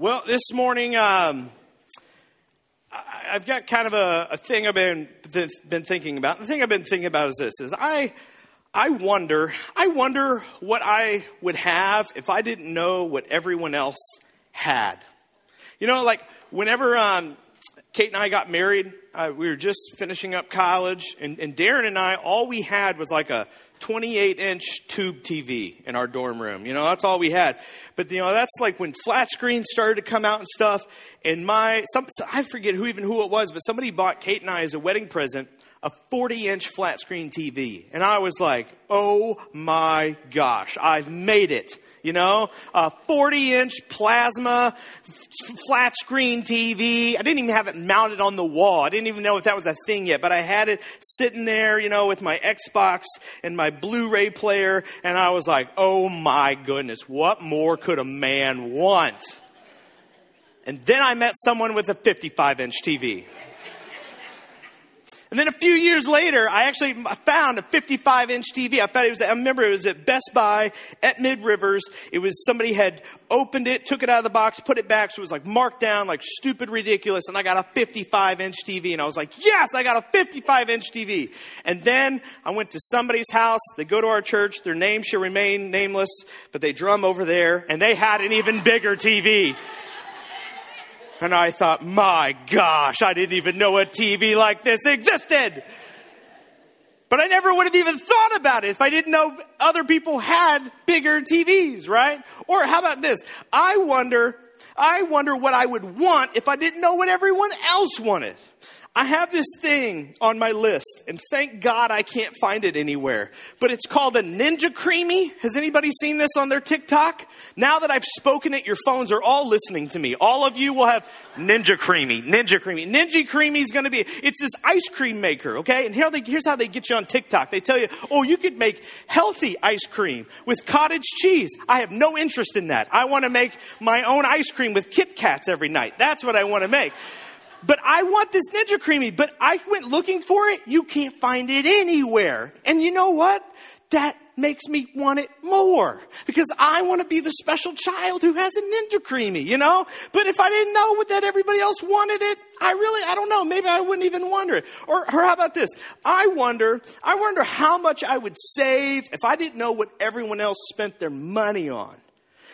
Well, this morning, um, I, I've got kind of a, a thing I've been, been thinking about. The thing I've been thinking about is this: is I, I wonder, I wonder what I would have if I didn't know what everyone else had. You know, like whenever um, Kate and I got married, uh, we were just finishing up college, and, and Darren and I, all we had was like a 28 inch tube TV in our dorm room. You know, that's all we had. But, you know, that's like when flat screens started to come out and stuff. And my, some, I forget who even who it was, but somebody bought Kate and I as a wedding present a 40 inch flat screen TV. And I was like, oh my gosh, I've made it you know, a 40 inch plasma flat screen TV. I didn't even have it mounted on the wall. I didn't even know if that was a thing yet, but I had it sitting there, you know, with my Xbox and my Blu ray player, and I was like, oh my goodness, what more could a man want? And then I met someone with a 55 inch TV. And then a few years later, I actually found a 55 inch TV. I found it was, I remember it was at Best Buy at Mid Rivers. It was somebody had opened it, took it out of the box, put it back. So it was like marked down, like stupid ridiculous. And I got a 55 inch TV. And I was like, yes, I got a 55 inch TV. And then I went to somebody's house. They go to our church. Their name shall remain nameless, but they drum over there and they had an even bigger TV. And I thought, my gosh, I didn't even know a TV like this existed. But I never would have even thought about it if I didn't know other people had bigger TVs, right? Or how about this? I wonder, I wonder what I would want if I didn't know what everyone else wanted. I have this thing on my list, and thank God I can't find it anywhere. But it's called a Ninja Creami. Has anybody seen this on their TikTok? Now that I've spoken it, your phones are all listening to me. All of you will have Ninja Creami, Ninja Creami. Ninja Creami is going to be, it's this ice cream maker, okay? And here they, here's how they get you on TikTok. They tell you, oh, you could make healthy ice cream with cottage cheese. I have no interest in that. I want to make my own ice cream with Kit Kats every night. That's what I want to make. But I want this Ninja Creami, but I went looking for it. You can't find it anywhere. And you know what? That makes me want it more because I want to be the special child who has a Ninja Creami, you know? But if I didn't know that everybody else wanted it, I really, I don't know, maybe I wouldn't even wonder it. Or, or how about this? I wonder, I wonder how much I would save if I didn't know what everyone else spent their money on.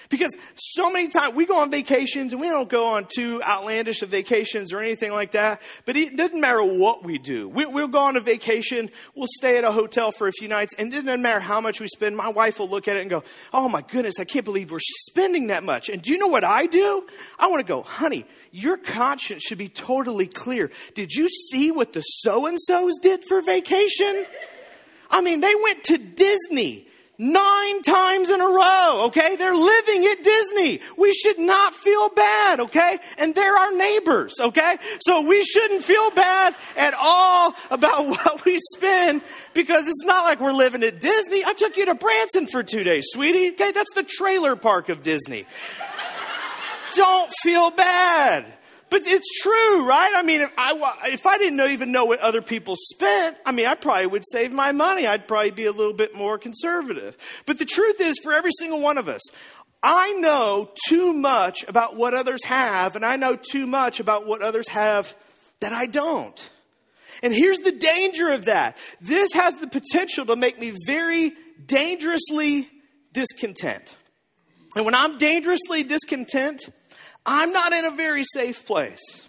Because so many times we go on vacations and we don't go on too outlandish of vacations or anything like that, but it doesn't matter what we do. We, will go on a vacation, we'll stay at a hotel for a few nights, and it doesn't matter how much we spend. My wife will look at it and go, Oh my goodness, I can't believe we're spending that much. And do you know what I do? I want to go, honey, your conscience should be totally clear. Did you see what the so and so's did for vacation? I mean, they went to Disney nine times in a row, okay? They're living at Disney. We should not feel bad, okay? And they're our neighbors, okay? So we shouldn't feel bad at all about what we spend because it's not like we're living at Disney. I took you to Branson for two days, sweetie, okay? That's the trailer park of Disney. Don't feel bad. But it's true, right? I mean, if I, if I didn't know, even know what other people spent, I mean, I probably would save my money. I'd probably be a little bit more conservative. But the truth is, for every single one of us, I know too much about what others have, and I know too much about what others have that I don't. And here's the danger of that this has the potential to make me very dangerously discontent. And when I'm dangerously discontent, I'm not in a very safe place.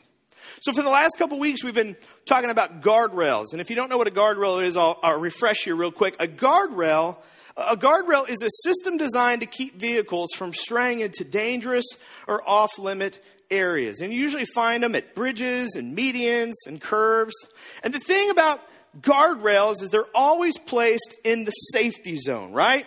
So, for the last couple weeks, we've been talking about guardrails. And if you don't know what a guardrail is, I'll, I'll refresh you real quick. A guardrail a guardrail is a system designed to keep vehicles from straying into dangerous or off limit areas. And you usually find them at bridges and medians and curves. And the thing about guardrails is they're always placed in the safety zone, right?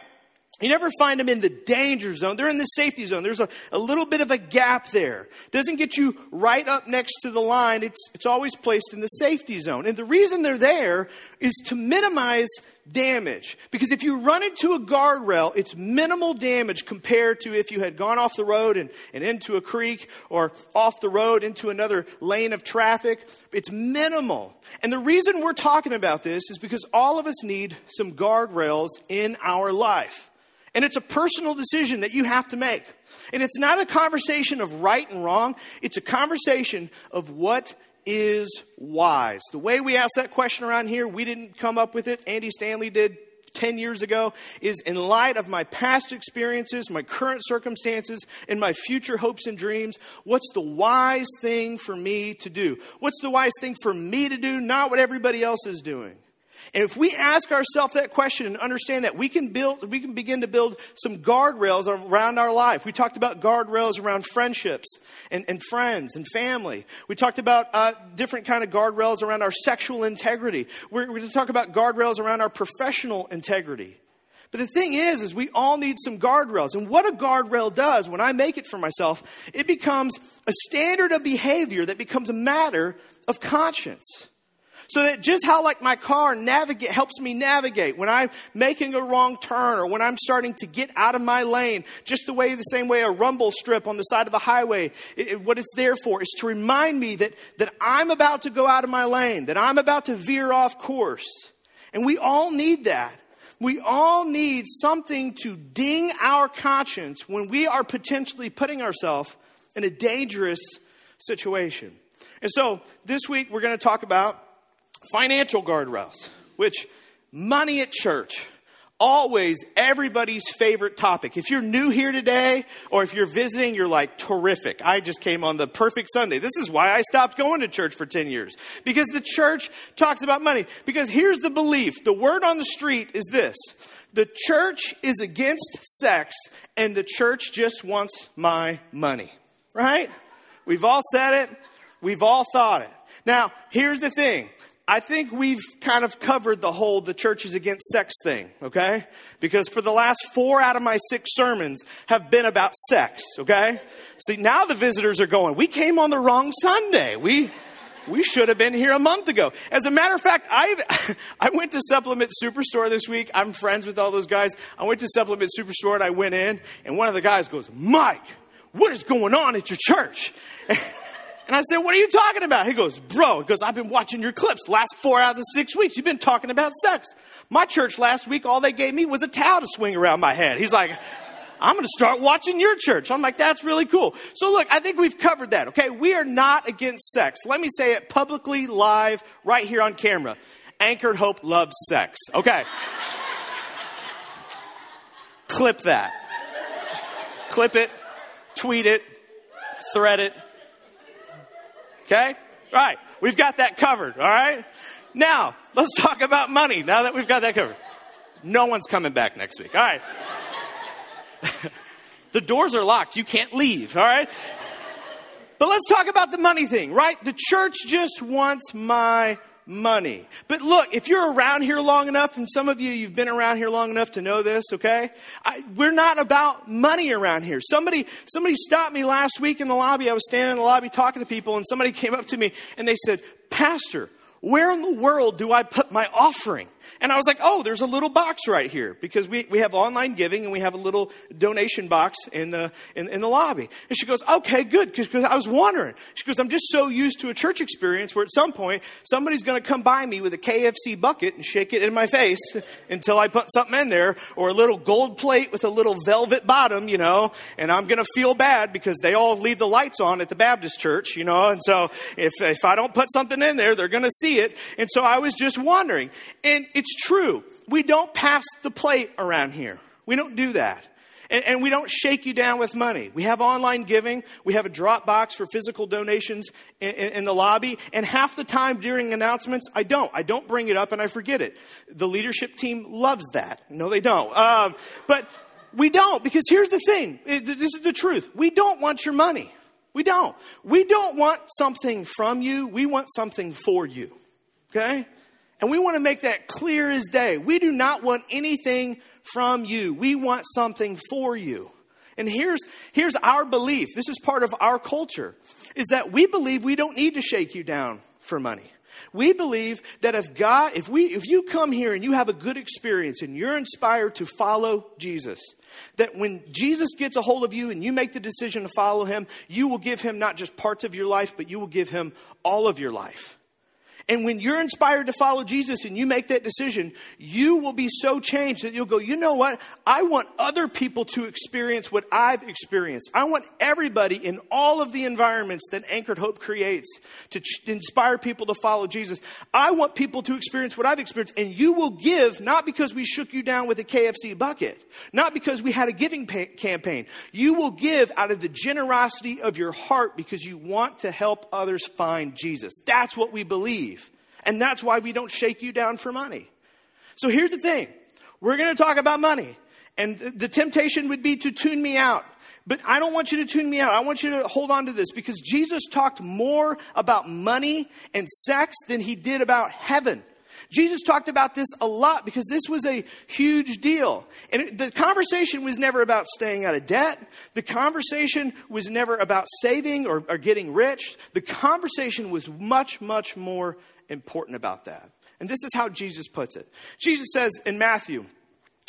You never find them in the danger zone. They're in the safety zone. There's a, a little bit of a gap there. Doesn't get you right up next to the line. It's, it's always placed in the safety zone. And the reason they're there is to minimize damage. Because if you run into a guardrail, it's minimal damage compared to if you had gone off the road and, and into a creek or off the road into another lane of traffic. It's minimal. And the reason we're talking about this is because all of us need some guardrails in our life. And it's a personal decision that you have to make. And it's not a conversation of right and wrong, it's a conversation of what is wise. The way we ask that question around here, we didn't come up with it. Andy Stanley did 10 years ago is in light of my past experiences, my current circumstances, and my future hopes and dreams, what's the wise thing for me to do? What's the wise thing for me to do, not what everybody else is doing? And if we ask ourselves that question and understand that, we can build, we can begin to build some guardrails around our life. We talked about guardrails around friendships and, and friends and family. We talked about uh, different kind of guardrails around our sexual integrity. We're, we're going to talk about guardrails around our professional integrity. But the thing is, is we all need some guardrails. And what a guardrail does, when I make it for myself, it becomes a standard of behavior that becomes a matter of conscience. So that just how like my car navigate helps me navigate when I'm making a wrong turn or when I'm starting to get out of my lane, just the way the same way a rumble strip on the side of the highway, it, it, what it's there for is to remind me that, that I'm about to go out of my lane, that I'm about to veer off course. And we all need that. We all need something to ding our conscience when we are potentially putting ourselves in a dangerous situation. And so this week we're going to talk about Financial guardrails, which money at church, always everybody's favorite topic. If you're new here today or if you're visiting, you're like, terrific. I just came on the perfect Sunday. This is why I stopped going to church for 10 years. Because the church talks about money. Because here's the belief the word on the street is this the church is against sex and the church just wants my money. Right? We've all said it. We've all thought it. Now, here's the thing. I think we've kind of covered the whole the church is against sex thing, okay? Because for the last four out of my six sermons have been about sex, okay? See, now the visitors are going, we came on the wrong Sunday. We, we should have been here a month ago. As a matter of fact, I I went to Supplement Superstore this week. I'm friends with all those guys. I went to Supplement Superstore and I went in, and one of the guys goes, Mike, what is going on at your church? And I said, What are you talking about? He goes, Bro, he goes, I've been watching your clips last four out of the six weeks. You've been talking about sex. My church last week, all they gave me was a towel to swing around my head. He's like, I'm going to start watching your church. I'm like, that's really cool. So look, I think we've covered that, okay? We are not against sex. Let me say it publicly, live, right here on camera. Anchored Hope loves sex. Okay. clip that. Just clip it, tweet it, thread it, Okay? Right. We've got that covered. All right? Now, let's talk about money now that we've got that covered. No one's coming back next week. All right. the doors are locked. You can't leave. All right? But let's talk about the money thing, right? The church just wants my money. But look, if you're around here long enough, and some of you, you've been around here long enough to know this, okay? I, we're not about money around here. Somebody, somebody stopped me last week in the lobby. I was standing in the lobby talking to people, and somebody came up to me and they said, Pastor, where in the world do I put my offering? And I was like, oh, there's a little box right here because we, we have online giving and we have a little donation box in the, in, in the lobby. And she goes, okay, good. Because I was wondering. She goes, I'm just so used to a church experience where at some point somebody's going to come by me with a KFC bucket and shake it in my face until I put something in there or a little gold plate with a little velvet bottom, you know, and I'm going to feel bad because they all leave the lights on at the Baptist church, you know, and so if, if I don't put something in there, they're going to see it. And so I was just wondering. And it's true. We don't pass the plate around here. We don't do that. And, and, we don't shake you down with money. We have online giving. We have a drop box for physical donations in, in, in, the lobby. And half the time during announcements, I don't. I don't bring it up and I forget it. The leadership team loves that. No, they don't. Um, but we don't because here's the thing. This is the truth. We don't want your money. We don't. We don't want something from you. We want something for you. Okay? And we want to make that clear as day. We do not want anything from you. We want something for you. And here's, here's our belief. This is part of our culture is that we believe we don't need to shake you down for money. We believe that if God, if we, if you come here and you have a good experience and you're inspired to follow Jesus, that when Jesus gets a hold of you and you make the decision to follow him, you will give him not just parts of your life, but you will give him all of your life. And when you're inspired to follow Jesus and you make that decision, you will be so changed that you'll go, you know what? I want other people to experience what I've experienced. I want everybody in all of the environments that Anchored Hope creates to ch- inspire people to follow Jesus. I want people to experience what I've experienced. And you will give not because we shook you down with a KFC bucket, not because we had a giving pa- campaign. You will give out of the generosity of your heart because you want to help others find Jesus. That's what we believe. And that's why we don't shake you down for money. So here's the thing we're going to talk about money. And the temptation would be to tune me out. But I don't want you to tune me out. I want you to hold on to this because Jesus talked more about money and sex than he did about heaven. Jesus talked about this a lot because this was a huge deal. And the conversation was never about staying out of debt. The conversation was never about saving or, or getting rich. The conversation was much, much more important about that. And this is how Jesus puts it. Jesus says in Matthew,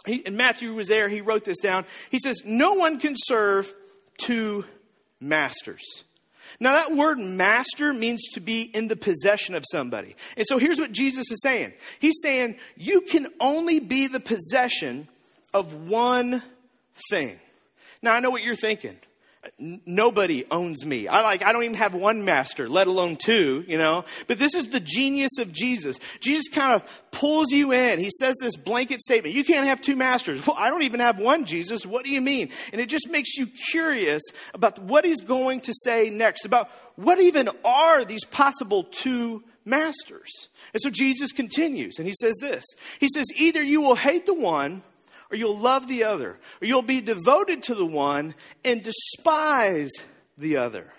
he, and Matthew was there, he wrote this down. He says, No one can serve two masters. Now, that word master means to be in the possession of somebody. And so here's what Jesus is saying He's saying, You can only be the possession of one thing. Now, I know what you're thinking nobody owns me. I like I don't even have one master, let alone two, you know. But this is the genius of Jesus. Jesus kind of pulls you in. He says this blanket statement. You can't have two masters. Well, I don't even have one, Jesus. What do you mean? And it just makes you curious about what he's going to say next about what even are these possible two masters. And so Jesus continues and he says this. He says either you will hate the one or you'll love the other, or you'll be devoted to the one and despise the other.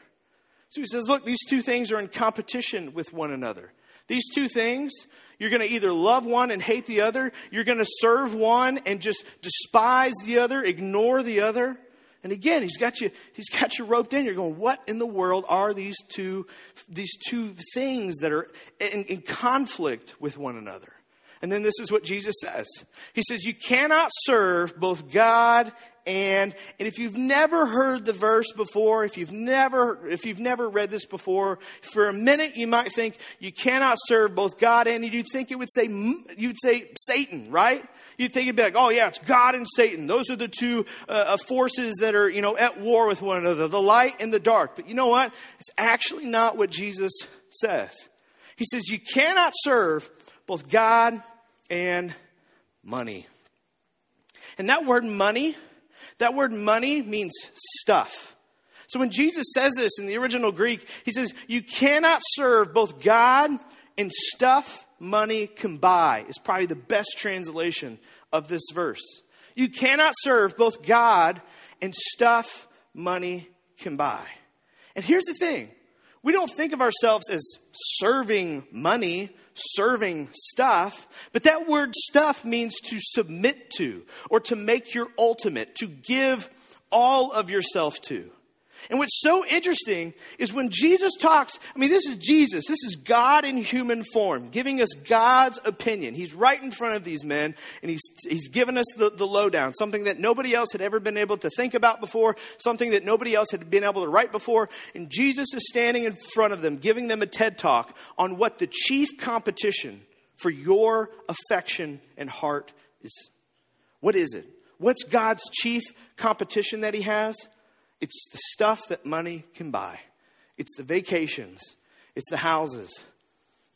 So he says, look, these two things are in competition with one another. These two things, you're going to either love one and hate the other, you're going to serve one and just despise the other, ignore the other. And again, he's got you, he's got you roped in. You're going, what in the world are these two, these two things that are in, in conflict with one another? And then this is what Jesus says. He says, You cannot serve both God and and if you've never heard the verse before, if you've never if you've never read this before, for a minute you might think you cannot serve both God and you'd think it would say you'd say Satan, right? You'd think it'd be like, oh yeah, it's God and Satan. Those are the two uh, uh, forces that are you know at war with one another, the light and the dark. But you know what? It's actually not what Jesus says. He says you cannot serve both God and money. And that word money, that word money means stuff. So when Jesus says this in the original Greek, he says, You cannot serve both God and stuff money can buy, is probably the best translation of this verse. You cannot serve both God and stuff money can buy. And here's the thing we don't think of ourselves as serving money serving stuff, but that word stuff means to submit to or to make your ultimate, to give all of yourself to. And what's so interesting is when Jesus talks, I mean, this is Jesus. This is God in human form, giving us God's opinion. He's right in front of these men, and he's, he's given us the, the lowdown, something that nobody else had ever been able to think about before, something that nobody else had been able to write before. And Jesus is standing in front of them, giving them a TED talk on what the chief competition for your affection and heart is. What is it? What's God's chief competition that he has? It's the stuff that money can buy. It's the vacations. It's the houses.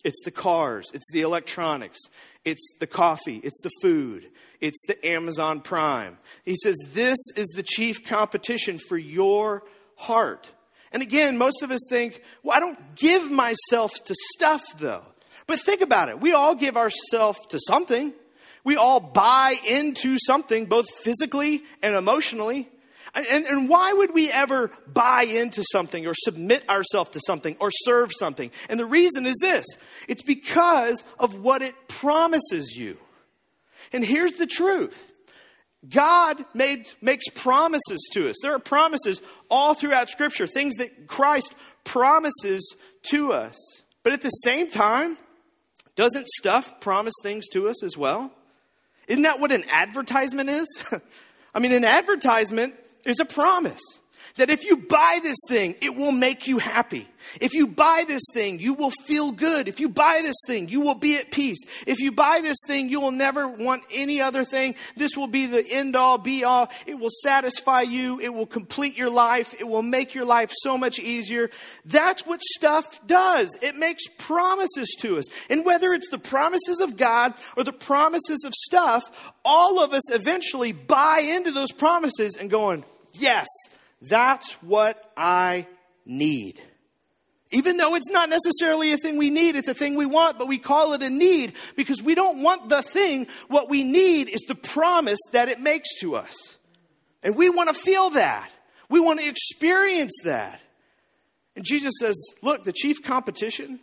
It's the cars. It's the electronics. It's the coffee. It's the food. It's the Amazon Prime. He says, This is the chief competition for your heart. And again, most of us think, well, I don't give myself to stuff though. But think about it. We all give ourselves to something. We all buy into something, both physically and emotionally. And, and why would we ever buy into something or submit ourselves to something or serve something? And the reason is this it's because of what it promises you. And here's the truth God made, makes promises to us. There are promises all throughout Scripture, things that Christ promises to us. But at the same time, doesn't stuff promise things to us as well? Isn't that what an advertisement is? I mean, an advertisement is a promise. That if you buy this thing, it will make you happy. If you buy this thing, you will feel good. If you buy this thing, you will be at peace. If you buy this thing, you will never want any other thing. This will be the end all, be all. It will satisfy you. It will complete your life. It will make your life so much easier. That's what stuff does. It makes promises to us. And whether it's the promises of God or the promises of stuff, all of us eventually buy into those promises and going, yes, that's what I need. Even though it's not necessarily a thing we need, it's a thing we want, but we call it a need because we don't want the thing. What we need is the promise that it makes to us. And we want to feel that. We want to experience that. And Jesus says, look, the chief competition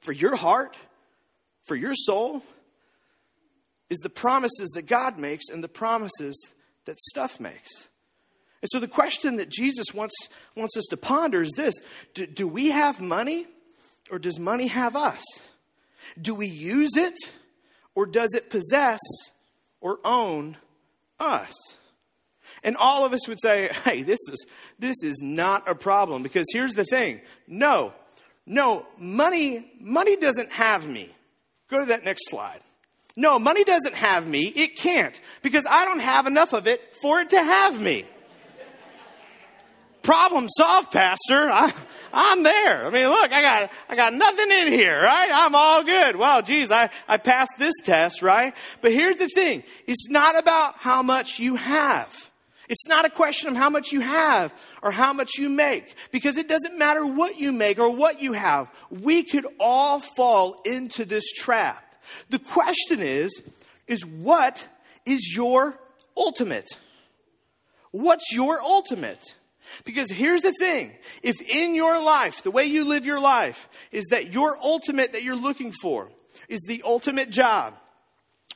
for your heart, for your soul, is the promises that God makes and the promises that stuff makes. And so the question that Jesus wants, wants us to ponder is this do, do we have money or does money have us? Do we use it or does it possess or own us? And all of us would say, hey, this is, this is not a problem because here's the thing. No, no, money, money doesn't have me. Go to that next slide. No, money doesn't have me. It can't because I don't have enough of it for it to have me problem solved, Pastor. I, I'm there. I mean, look, I got, I got nothing in here, right? I'm all good. Well, geez, I, I passed this test, right? But here's the thing. It's not about how much you have. It's not a question of how much you have or how much you make because it doesn't matter what you make or what you have. We could all fall into this trap. The question is, is what is your ultimate? What's your ultimate? Because here's the thing. If in your life, the way you live your life is that your ultimate that you're looking for is the ultimate job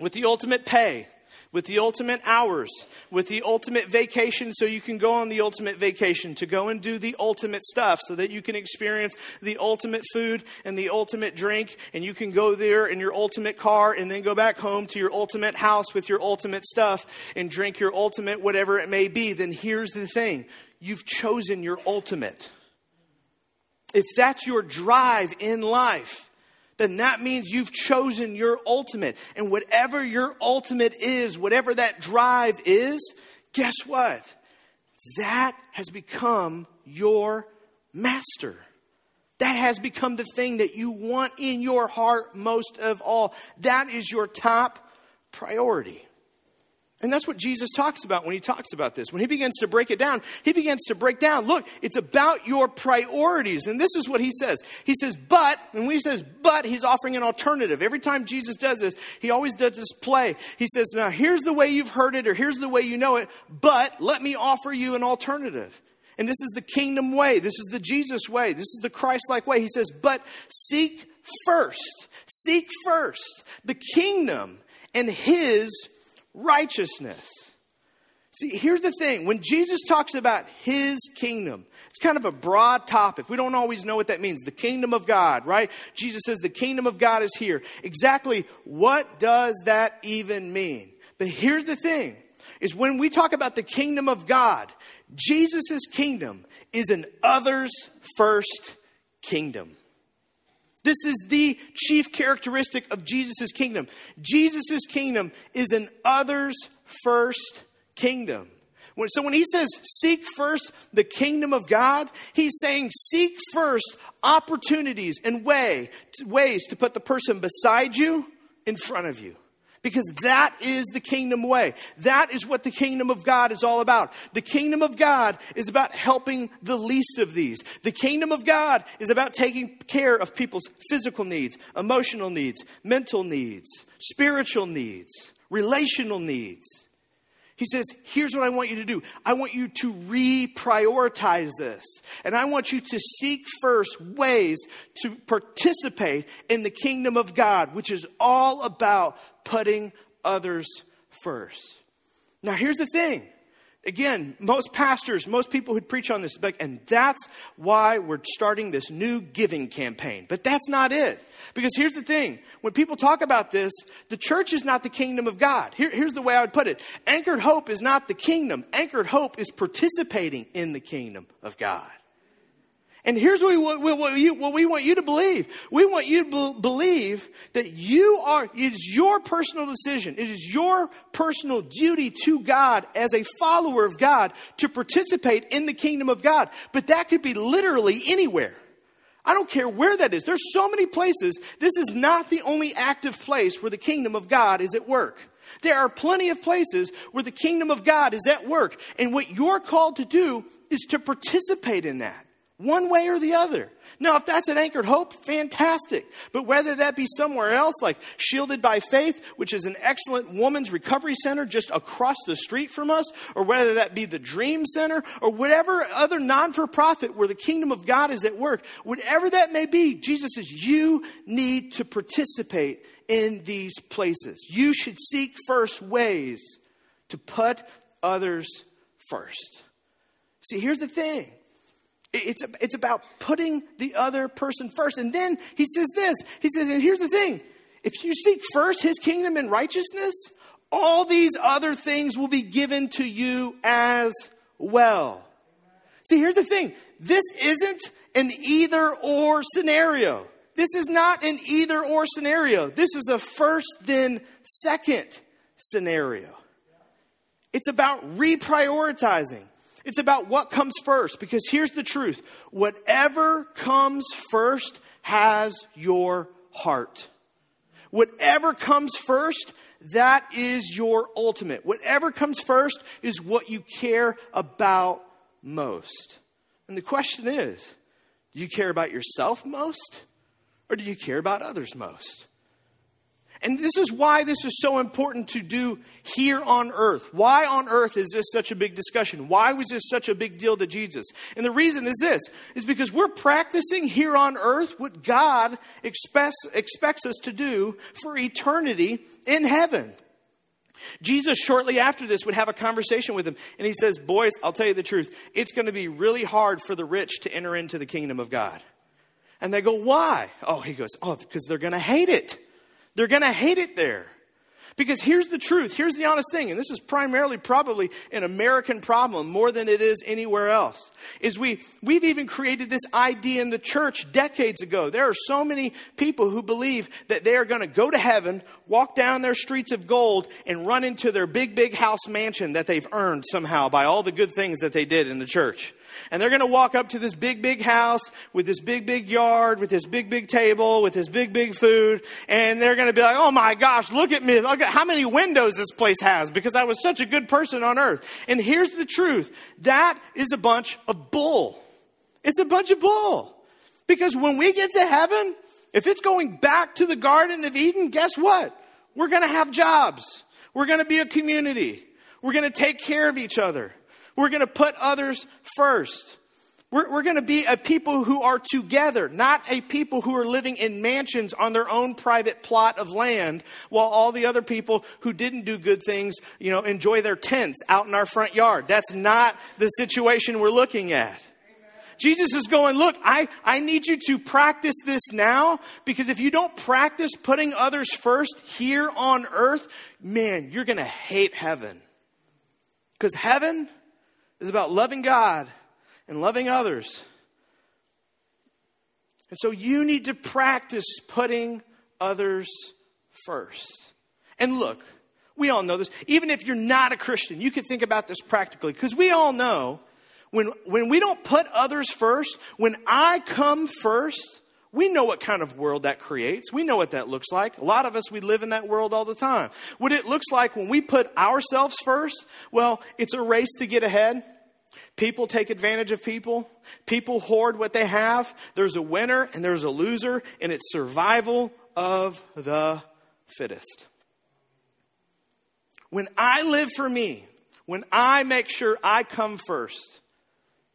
with the ultimate pay, with the ultimate hours, with the ultimate vacation, so you can go on the ultimate vacation, to go and do the ultimate stuff, so that you can experience the ultimate food and the ultimate drink, and you can go there in your ultimate car and then go back home to your ultimate house with your ultimate stuff and drink your ultimate whatever it may be, then here's the thing you've chosen your ultimate. If that's your drive in life, then that means you've chosen your ultimate. And whatever your ultimate is, whatever that drive is, guess what? That has become your master. That has become the thing that you want in your heart most of all. That is your top priority. And that's what Jesus talks about when he talks about this. When he begins to break it down, he begins to break down, look, it's about your priorities. And this is what he says. He says, but, and when he says but, he's offering an alternative. Every time Jesus does this, he always does this play. He says, now here's the way you've heard it, or here's the way you know it, but let me offer you an alternative. And this is the kingdom way. This is the Jesus way. This is the Christ like way. He says, but seek first, seek first the kingdom and his righteousness. See, here's the thing. When Jesus talks about his kingdom, it's kind of a broad topic. We don't always know what that means. The kingdom of God, right? Jesus says the kingdom of God is here. Exactly what does that even mean? But here's the thing is when we talk about the kingdom of God, Jesus' kingdom is an others first kingdom. This is the chief characteristic of Jesus' kingdom. Jesus' kingdom is an others first kingdom. So when he says seek first the kingdom of God, he's saying seek first opportunities and way, ways to put the person beside you in front of you. Because that is the kingdom way. That is what the kingdom of God is all about. The kingdom of God is about helping the least of these. The kingdom of God is about taking care of people's physical needs, emotional needs, mental needs, spiritual needs, relational needs. He says, Here's what I want you to do. I want you to reprioritize this. And I want you to seek first ways to participate in the kingdom of God, which is all about putting others first. Now, here's the thing Again, most pastors, most people who preach on this, and that's why we're starting this new giving campaign. But that's not it. Because here's the thing when people talk about this, the church is not the kingdom of God. Here, here's the way I would put it Anchored hope is not the kingdom, anchored hope is participating in the kingdom of God. And here's what we, what, what, you, what we, want you to believe. We want you to be, believe that you are, it is your personal decision. It is your personal duty to God as a follower of God to participate in the kingdom of God. But that could be literally anywhere. I don't care where that is. There's so many places. This is not the only active place where the kingdom of God is at work. There are plenty of places where the kingdom of God is at work. And what you're called to do is to participate in that one way or the other. Now, if that's an anchored hope, fantastic. But whether that be somewhere else, like Shielded by Faith, which is an excellent woman's recovery center just across the street from us, or whether that be the Dream Center, or whatever other non for profit where the kingdom of God is at work, whatever that may be, Jesus says, you need to participate in these places. You should seek first ways to put others first. See, here's the thing it's, it's about putting the other person first. And then he says this He says, and here's the thing if you seek first his kingdom and righteousness, all these other things will be given to you as well. See, here's the thing this isn't an either or scenario. This is not an either or scenario. This is a first, then second scenario. It's about reprioritizing. It's about what comes first because here's the truth whatever comes first has your heart. Whatever comes first, that is your ultimate. Whatever comes first is what you care about most. And the question is do you care about yourself most or do you care about others most? And this is why this is so important to do here on earth. Why on earth is this such a big discussion? Why was this such a big deal to Jesus? And the reason is this is because we're practicing here on earth what God expects, expects us to do for eternity in heaven. Jesus, shortly after this, would have a conversation with him, and he says, Boys, I'll tell you the truth. It's going to be really hard for the rich to enter into the kingdom of God. And they go, Why? Oh, he goes, Oh, because they're going to hate it. They're going to hate it there. Because here's the truth, here's the honest thing, and this is primarily probably an American problem more than it is anywhere else. Is we we've even created this idea in the church decades ago. There are so many people who believe that they are going to go to heaven, walk down their streets of gold and run into their big big house mansion that they've earned somehow by all the good things that they did in the church. And they're going to walk up to this big, big house with this big, big yard, with this big, big table, with this big, big food. And they're going to be like, oh my gosh, look at me. Look at how many windows this place has because I was such a good person on earth. And here's the truth. That is a bunch of bull. It's a bunch of bull. Because when we get to heaven, if it's going back to the Garden of Eden, guess what? We're going to have jobs. We're going to be a community. We're going to take care of each other. We're going to put others first. We're, we're going to be a people who are together, not a people who are living in mansions on their own private plot of land, while all the other people who didn't do good things, you know, enjoy their tents out in our front yard. That's not the situation we're looking at. Jesus is going, look, I, I need you to practice this now because if you don't practice putting others first here on earth, man, you're going to hate heaven. Because heaven is about loving God and loving others. And so you need to practice putting others first. And look, we all know this. Even if you're not a Christian, you can think about this practically because we all know when, when we don't put others first, when I come first, we know what kind of world that creates. We know what that looks like. A lot of us, we live in that world all the time. What it looks like when we put ourselves first, well, it's a race to get ahead. People take advantage of people. People hoard what they have. There's a winner and there's a loser, and it's survival of the fittest. When I live for me, when I make sure I come first,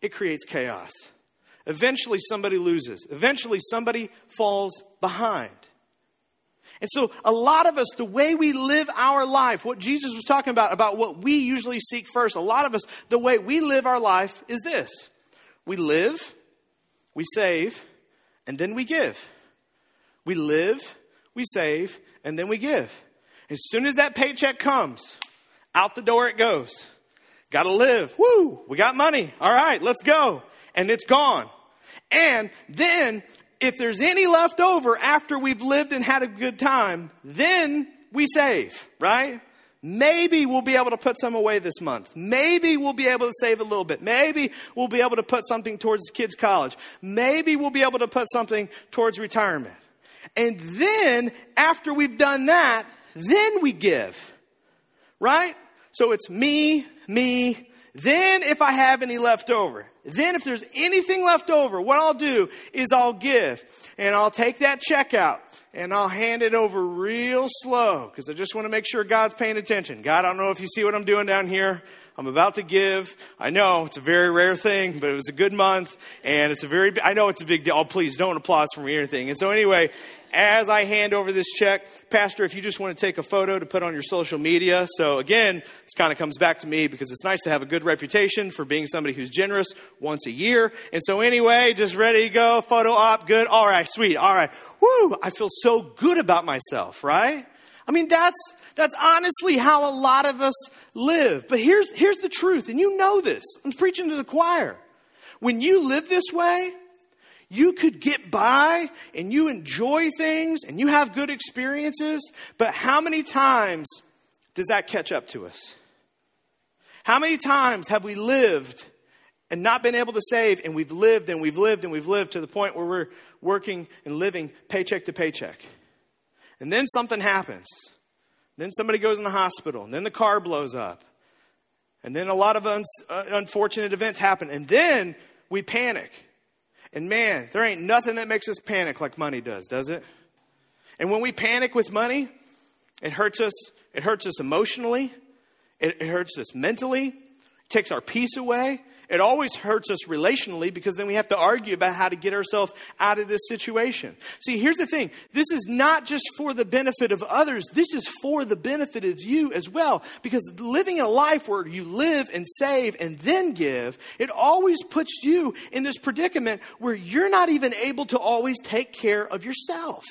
it creates chaos. Eventually, somebody loses. Eventually, somebody falls behind. And so, a lot of us, the way we live our life, what Jesus was talking about, about what we usually seek first, a lot of us, the way we live our life is this we live, we save, and then we give. We live, we save, and then we give. As soon as that paycheck comes, out the door it goes. Got to live. Woo! We got money. All right, let's go. And it's gone. And then, if there's any left over after we've lived and had a good time, then we save, right? Maybe we'll be able to put some away this month. Maybe we'll be able to save a little bit. Maybe we'll be able to put something towards kids' college. Maybe we'll be able to put something towards retirement. And then, after we've done that, then we give. Right? So it's me, me, then if I have any left over. Then if there's anything left over, what I'll do is I'll give. And I'll take that check out and I'll hand it over real slow because I just want to make sure God's paying attention. God, I don't know if you see what I'm doing down here. I'm about to give. I know it's a very rare thing, but it was a good month and it's a very, I know it's a big deal. Oh, please don't applause for me or anything. And so anyway, as I hand over this check, Pastor, if you just want to take a photo to put on your social media. So again, this kind of comes back to me because it's nice to have a good reputation for being somebody who's generous once a year. And so anyway, just ready to go, photo op, good. All right, sweet. All right. Woo, I feel so good about myself, right? I mean, that's, that's honestly how a lot of us live. But here's, here's the truth, and you know this. I'm preaching to the choir. When you live this way, you could get by and you enjoy things and you have good experiences, but how many times does that catch up to us? How many times have we lived and not been able to save, and we've lived and we've lived and we've lived to the point where we're working and living paycheck to paycheck? And then something happens. Then somebody goes in the hospital, and then the car blows up. And then a lot of un- uh, unfortunate events happen. And then we panic. And man, there ain't nothing that makes us panic like money does, does it? And when we panic with money, it hurts us. It hurts us emotionally. It, it hurts us mentally. It takes our peace away. It always hurts us relationally because then we have to argue about how to get ourselves out of this situation. See, here's the thing. This is not just for the benefit of others. This is for the benefit of you as well. Because living a life where you live and save and then give, it always puts you in this predicament where you're not even able to always take care of yourself.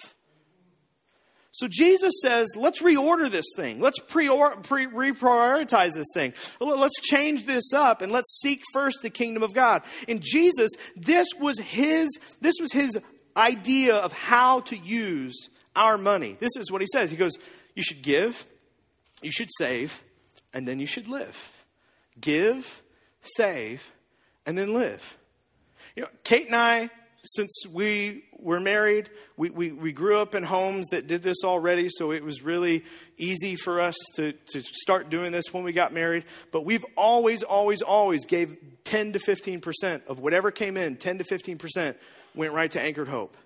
So Jesus says, let's reorder this thing. Let's pre- pre- reprioritize this thing. Let's change this up and let's seek first the kingdom of God. And Jesus, this was his, this was his idea of how to use our money. This is what he says. He goes, you should give, you should save, and then you should live. Give, save, and then live. You know, Kate and I since we were married, we, we, we, grew up in homes that did this already, so it was really easy for us to, to start doing this when we got married. But we've always, always, always gave 10 to 15% of whatever came in, 10 to 15% went right to Anchored Hope.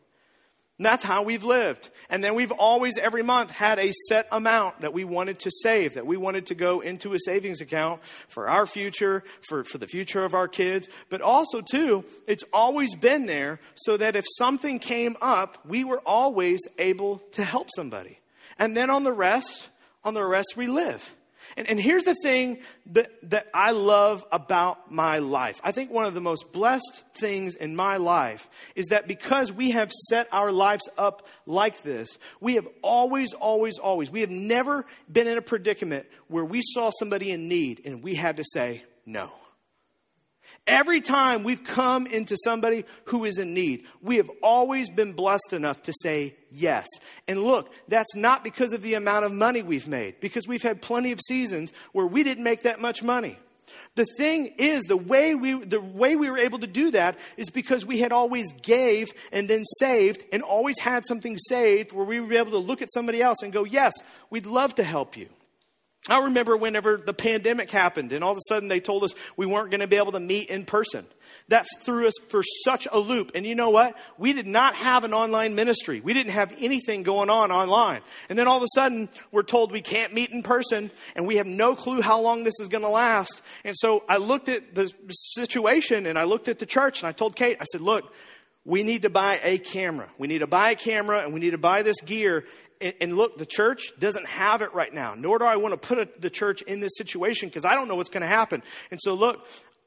That's how we've lived. And then we've always, every month, had a set amount that we wanted to save, that we wanted to go into a savings account for our future, for, for the future of our kids. But also, too, it's always been there so that if something came up, we were always able to help somebody. And then on the rest, on the rest, we live. And, and here's the thing that, that I love about my life. I think one of the most blessed things in my life is that because we have set our lives up like this, we have always, always, always, we have never been in a predicament where we saw somebody in need and we had to say no. Every time we've come into somebody who is in need, we have always been blessed enough to say yes. And look, that's not because of the amount of money we've made, because we've had plenty of seasons where we didn't make that much money. The thing is, the way we, the way we were able to do that is because we had always gave and then saved and always had something saved where we were able to look at somebody else and go, yes, we'd love to help you. I remember whenever the pandemic happened and all of a sudden they told us we weren't going to be able to meet in person. That threw us for such a loop. And you know what? We did not have an online ministry. We didn't have anything going on online. And then all of a sudden we're told we can't meet in person and we have no clue how long this is going to last. And so I looked at the situation and I looked at the church and I told Kate, I said, look, we need to buy a camera. We need to buy a camera and we need to buy this gear And, look, the church doesn't have it right now, nor do I want to put a, the church in this situation because I don't know what's going to happen. And so, look,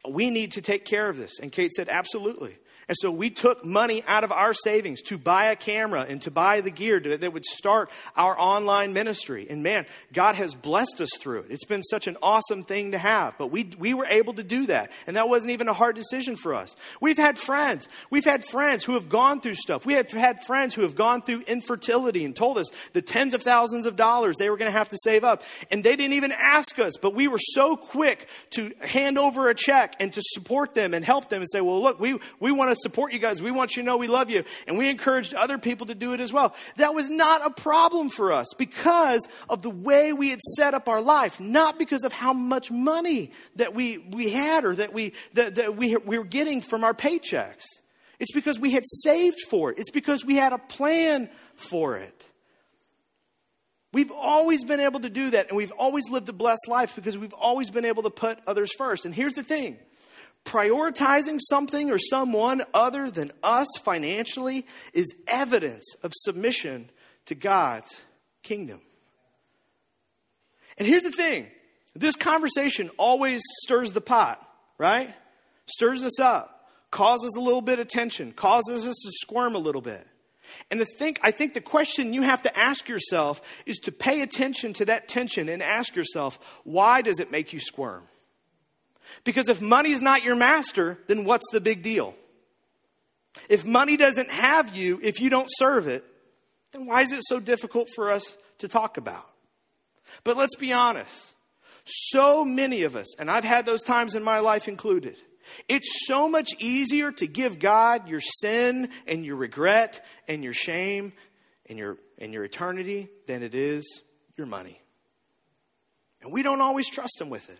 we need to take care of this. And Kate said, absolutely. And so we took money out of our savings to buy a camera and to buy the gear to, that would start our online ministry. And man, God has blessed us through it. It's been such an awesome thing to have. But we, we were able to do that. And that wasn't even a hard decision for us. We've had friends. We've had friends who have gone through stuff. We have had friends who have gone through infertility and told us the tens of thousands of dollars they were going to have to save up. And they didn't even ask us, but we were so quick to hand over a check and to support them and help them and say, well, look, we, we want to support you guys. We want you to know we love you. And we encouraged other people to do it as well. That was not a problem for us because of the way we had set up our life, not because of how much money that we, we had or that, we, that, that we, we were getting from our paychecks. It's because we had saved for it. It's because we had a plan for it. We've always been able to do that, and we've always lived a blessed life because we've always been able to put others first. And here's the thing prioritizing something or someone other than us financially is evidence of submission to God's kingdom. And here's the thing this conversation always stirs the pot, right? Stirs us up, causes a little bit of tension, causes us to squirm a little bit. And the think, I think the question you have to ask yourself is to pay attention to that tension and ask yourself, why does it make you squirm? Because if money is not your master, then what's the big deal? If money doesn't have you, if you don't serve it, then why is it so difficult for us to talk about? But let's be honest. So many of us, and I've had those times in my life included, it's so much easier to give God your sin and your regret and your shame and your, and your eternity than it is your money. And we don't always trust Him with it.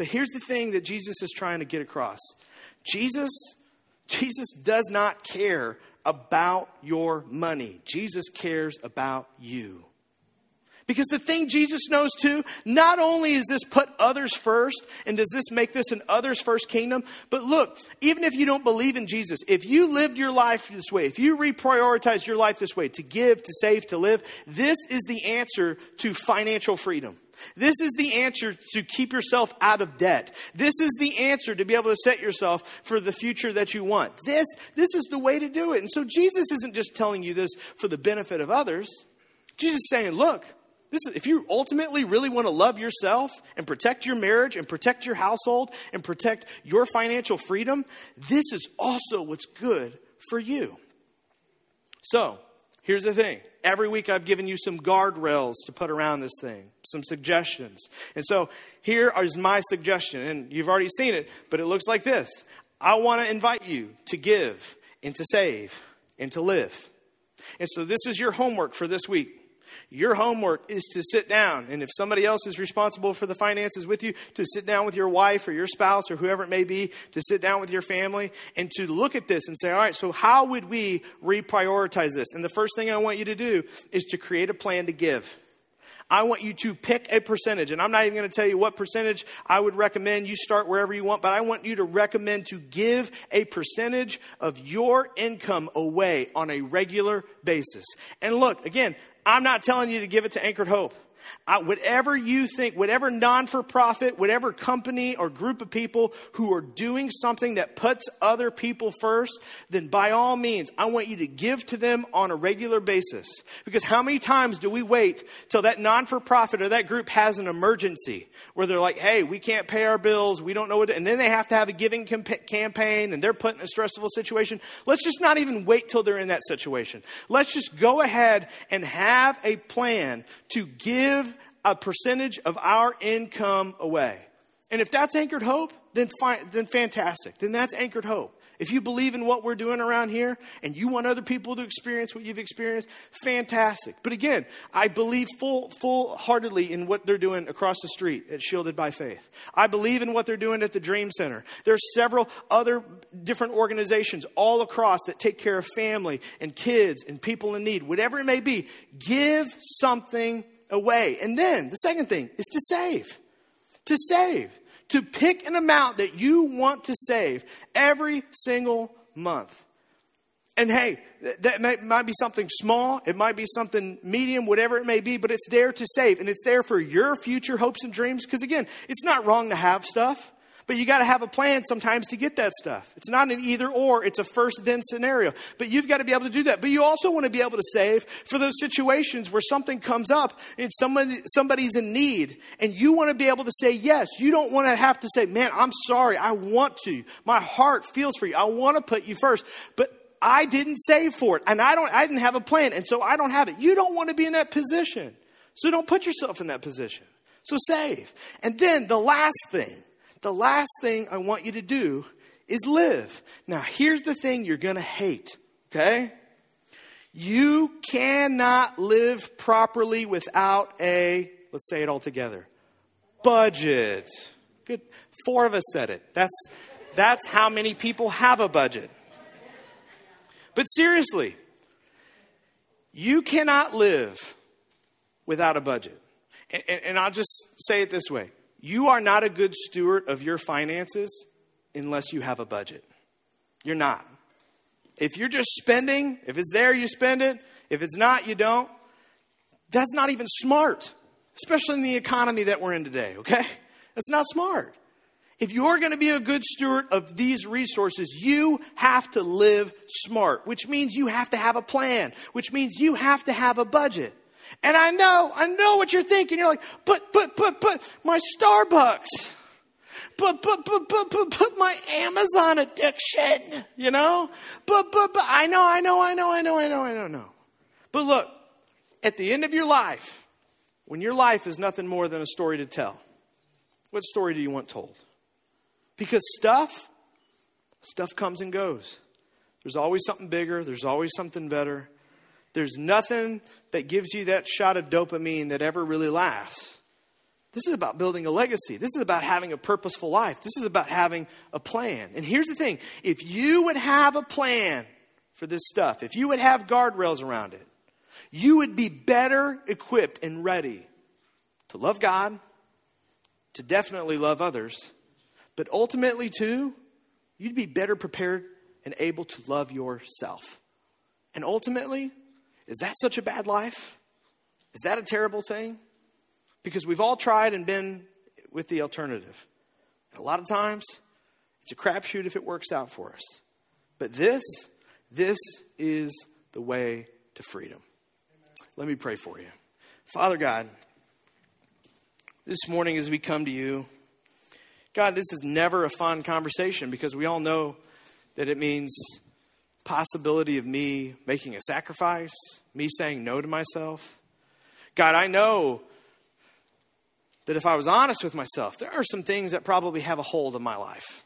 But here's the thing that Jesus is trying to get across. Jesus Jesus does not care about your money. Jesus cares about you. Because the thing Jesus knows too, not only is this put others first and does this make this an others first kingdom, but look, even if you don't believe in Jesus, if you lived your life this way, if you reprioritize your life this way, to give, to save, to live, this is the answer to financial freedom. This is the answer to keep yourself out of debt. This is the answer to be able to set yourself for the future that you want. This, this is the way to do it. And so Jesus isn't just telling you this for the benefit of others. Jesus is saying, look, this is, if you ultimately really want to love yourself and protect your marriage and protect your household and protect your financial freedom, this is also what's good for you. So, here's the thing every week I've given you some guardrails to put around this thing, some suggestions. And so here is my suggestion, and you've already seen it, but it looks like this. I want to invite you to give and to save and to live. And so this is your homework for this week. Your homework is to sit down, and if somebody else is responsible for the finances with you, to sit down with your wife or your spouse or whoever it may be, to sit down with your family and to look at this and say, all right, so how would we reprioritize this? And the first thing I want you to do is to create a plan to give. I want you to pick a percentage. And I'm not even going to tell you what percentage I would recommend. You start wherever you want, but I want you to recommend to give a percentage of your income away on a regular basis. And look, again, I'm not telling you to give it to Anchored Hope. I, whatever you think, whatever non for profit, whatever company or group of people who are doing something that puts other people first, then by all means, I want you to give to them on a regular basis. Because how many times do we wait till that non for profit or that group has an emergency where they're like, hey, we can't pay our bills, we don't know what to, and then they have to have a giving campaign and they're put in a stressful situation. Let's just not even wait till they're in that situation. Let's just go ahead and have a plan to give give a percentage of our income away. And if that's anchored hope, then, fi- then fantastic. Then that's anchored hope. If you believe in what we're doing around here and you want other people to experience what you've experienced, fantastic. But again, I believe full, full heartedly in what they're doing across the street at Shielded by Faith. I believe in what they're doing at the Dream Center. There's several other different organizations all across that take care of family and kids and people in need, whatever it may be. Give something away. And then the second thing is to save. To save. To pick an amount that you want to save every single month. And hey, that may, might be something small, it might be something medium, whatever it may be, but it's there to save. And it's there for your future hopes and dreams. Because again, it's not wrong to have stuff. But you got to have a plan sometimes to get that stuff. It's not an either or, it's a first then scenario. But you've got to be able to do that. But you also want to be able to save for those situations where something comes up and somebody, somebody's in need and you want to be able to say yes. You don't want to have to say, man, I'm sorry. I want to. My heart feels for you. I want to put you first. But I didn't save for it and I don't, I didn't have a plan and so I don't have it. You don't want to be in that position. So don't put yourself in that position. So save. And then the last thing the last thing I want you to do is live. Now, here's the thing you're going to hate, okay? You cannot live properly without a, let's say it all together, budget. Good. Four of us said it. That's, that's how many people have a budget. But seriously, you cannot live without a budget. And, and, and I'll just say it this way you are not a good steward of your finances unless you have a budget. You're not. If you're just spending, if it's there, you spend it. If it's not, you don't. That's not even smart, especially in the economy that we're in today, okay? That's not smart. If you're going to be a good steward of these resources, you have to live smart, which means you have to have a plan, which means you have to have a budget. And I know, I know what you're thinking. You're like, but, but, but, but, my Starbucks. But, but, but, but, but, but, my Amazon addiction, you know? But, but, but, I know, I know, I know, I know, I know, I don't know. But look, at the end of your life, when your life is nothing more than a story to tell, what story do you want told? Because stuff, stuff comes and goes. There's always something bigger, there's always something better. There's nothing that gives you that shot of dopamine that ever really lasts. This is about building a legacy. This is about having a purposeful life. This is about having a plan. And here's the thing if you would have a plan for this stuff, if you would have guardrails around it, you would be better equipped and ready to love God, to definitely love others, but ultimately, too, you'd be better prepared and able to love yourself. And ultimately, is that such a bad life? Is that a terrible thing? Because we've all tried and been with the alternative. And a lot of times, it's a crapshoot if it works out for us. But this, this is the way to freedom. Let me pray for you. Father God, this morning as we come to you, God, this is never a fun conversation because we all know that it means possibility of me making a sacrifice, me saying no to myself. God, I know that if I was honest with myself, there are some things that probably have a hold of my life.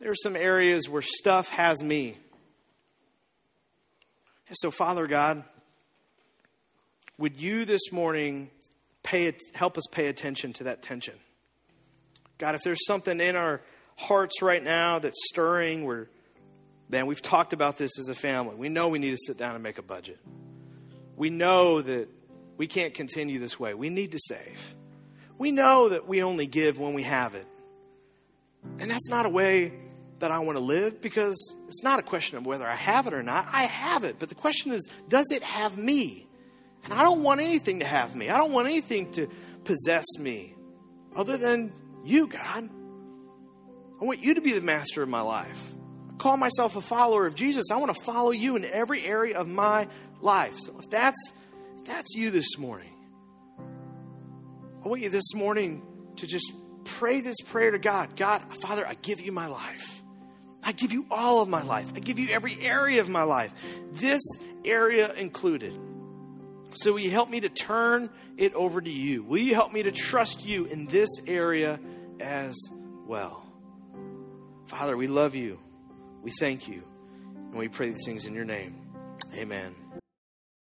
There are some areas where stuff has me. And so, Father God, would you this morning pay, help us pay attention to that tension? God, if there's something in our hearts right now that's stirring, we're Man, we've talked about this as a family. We know we need to sit down and make a budget. We know that we can't continue this way. We need to save. We know that we only give when we have it. And that's not a way that I want to live because it's not a question of whether I have it or not. I have it. But the question is, does it have me? And I don't want anything to have me. I don't want anything to possess me other than you, God. I want you to be the master of my life I call myself a follower of Jesus. I want to follow you in every area of my life. So if that's if that's you this morning, I want you this morning to just pray this prayer to God. God, Father, I give you my life. I give you all of my life. I give you every area of my life. This area included. So will you help me to turn it over to you? Will you help me to trust you in this area as well? Father, we love you. We thank you. And we pray these things in your name. Amen.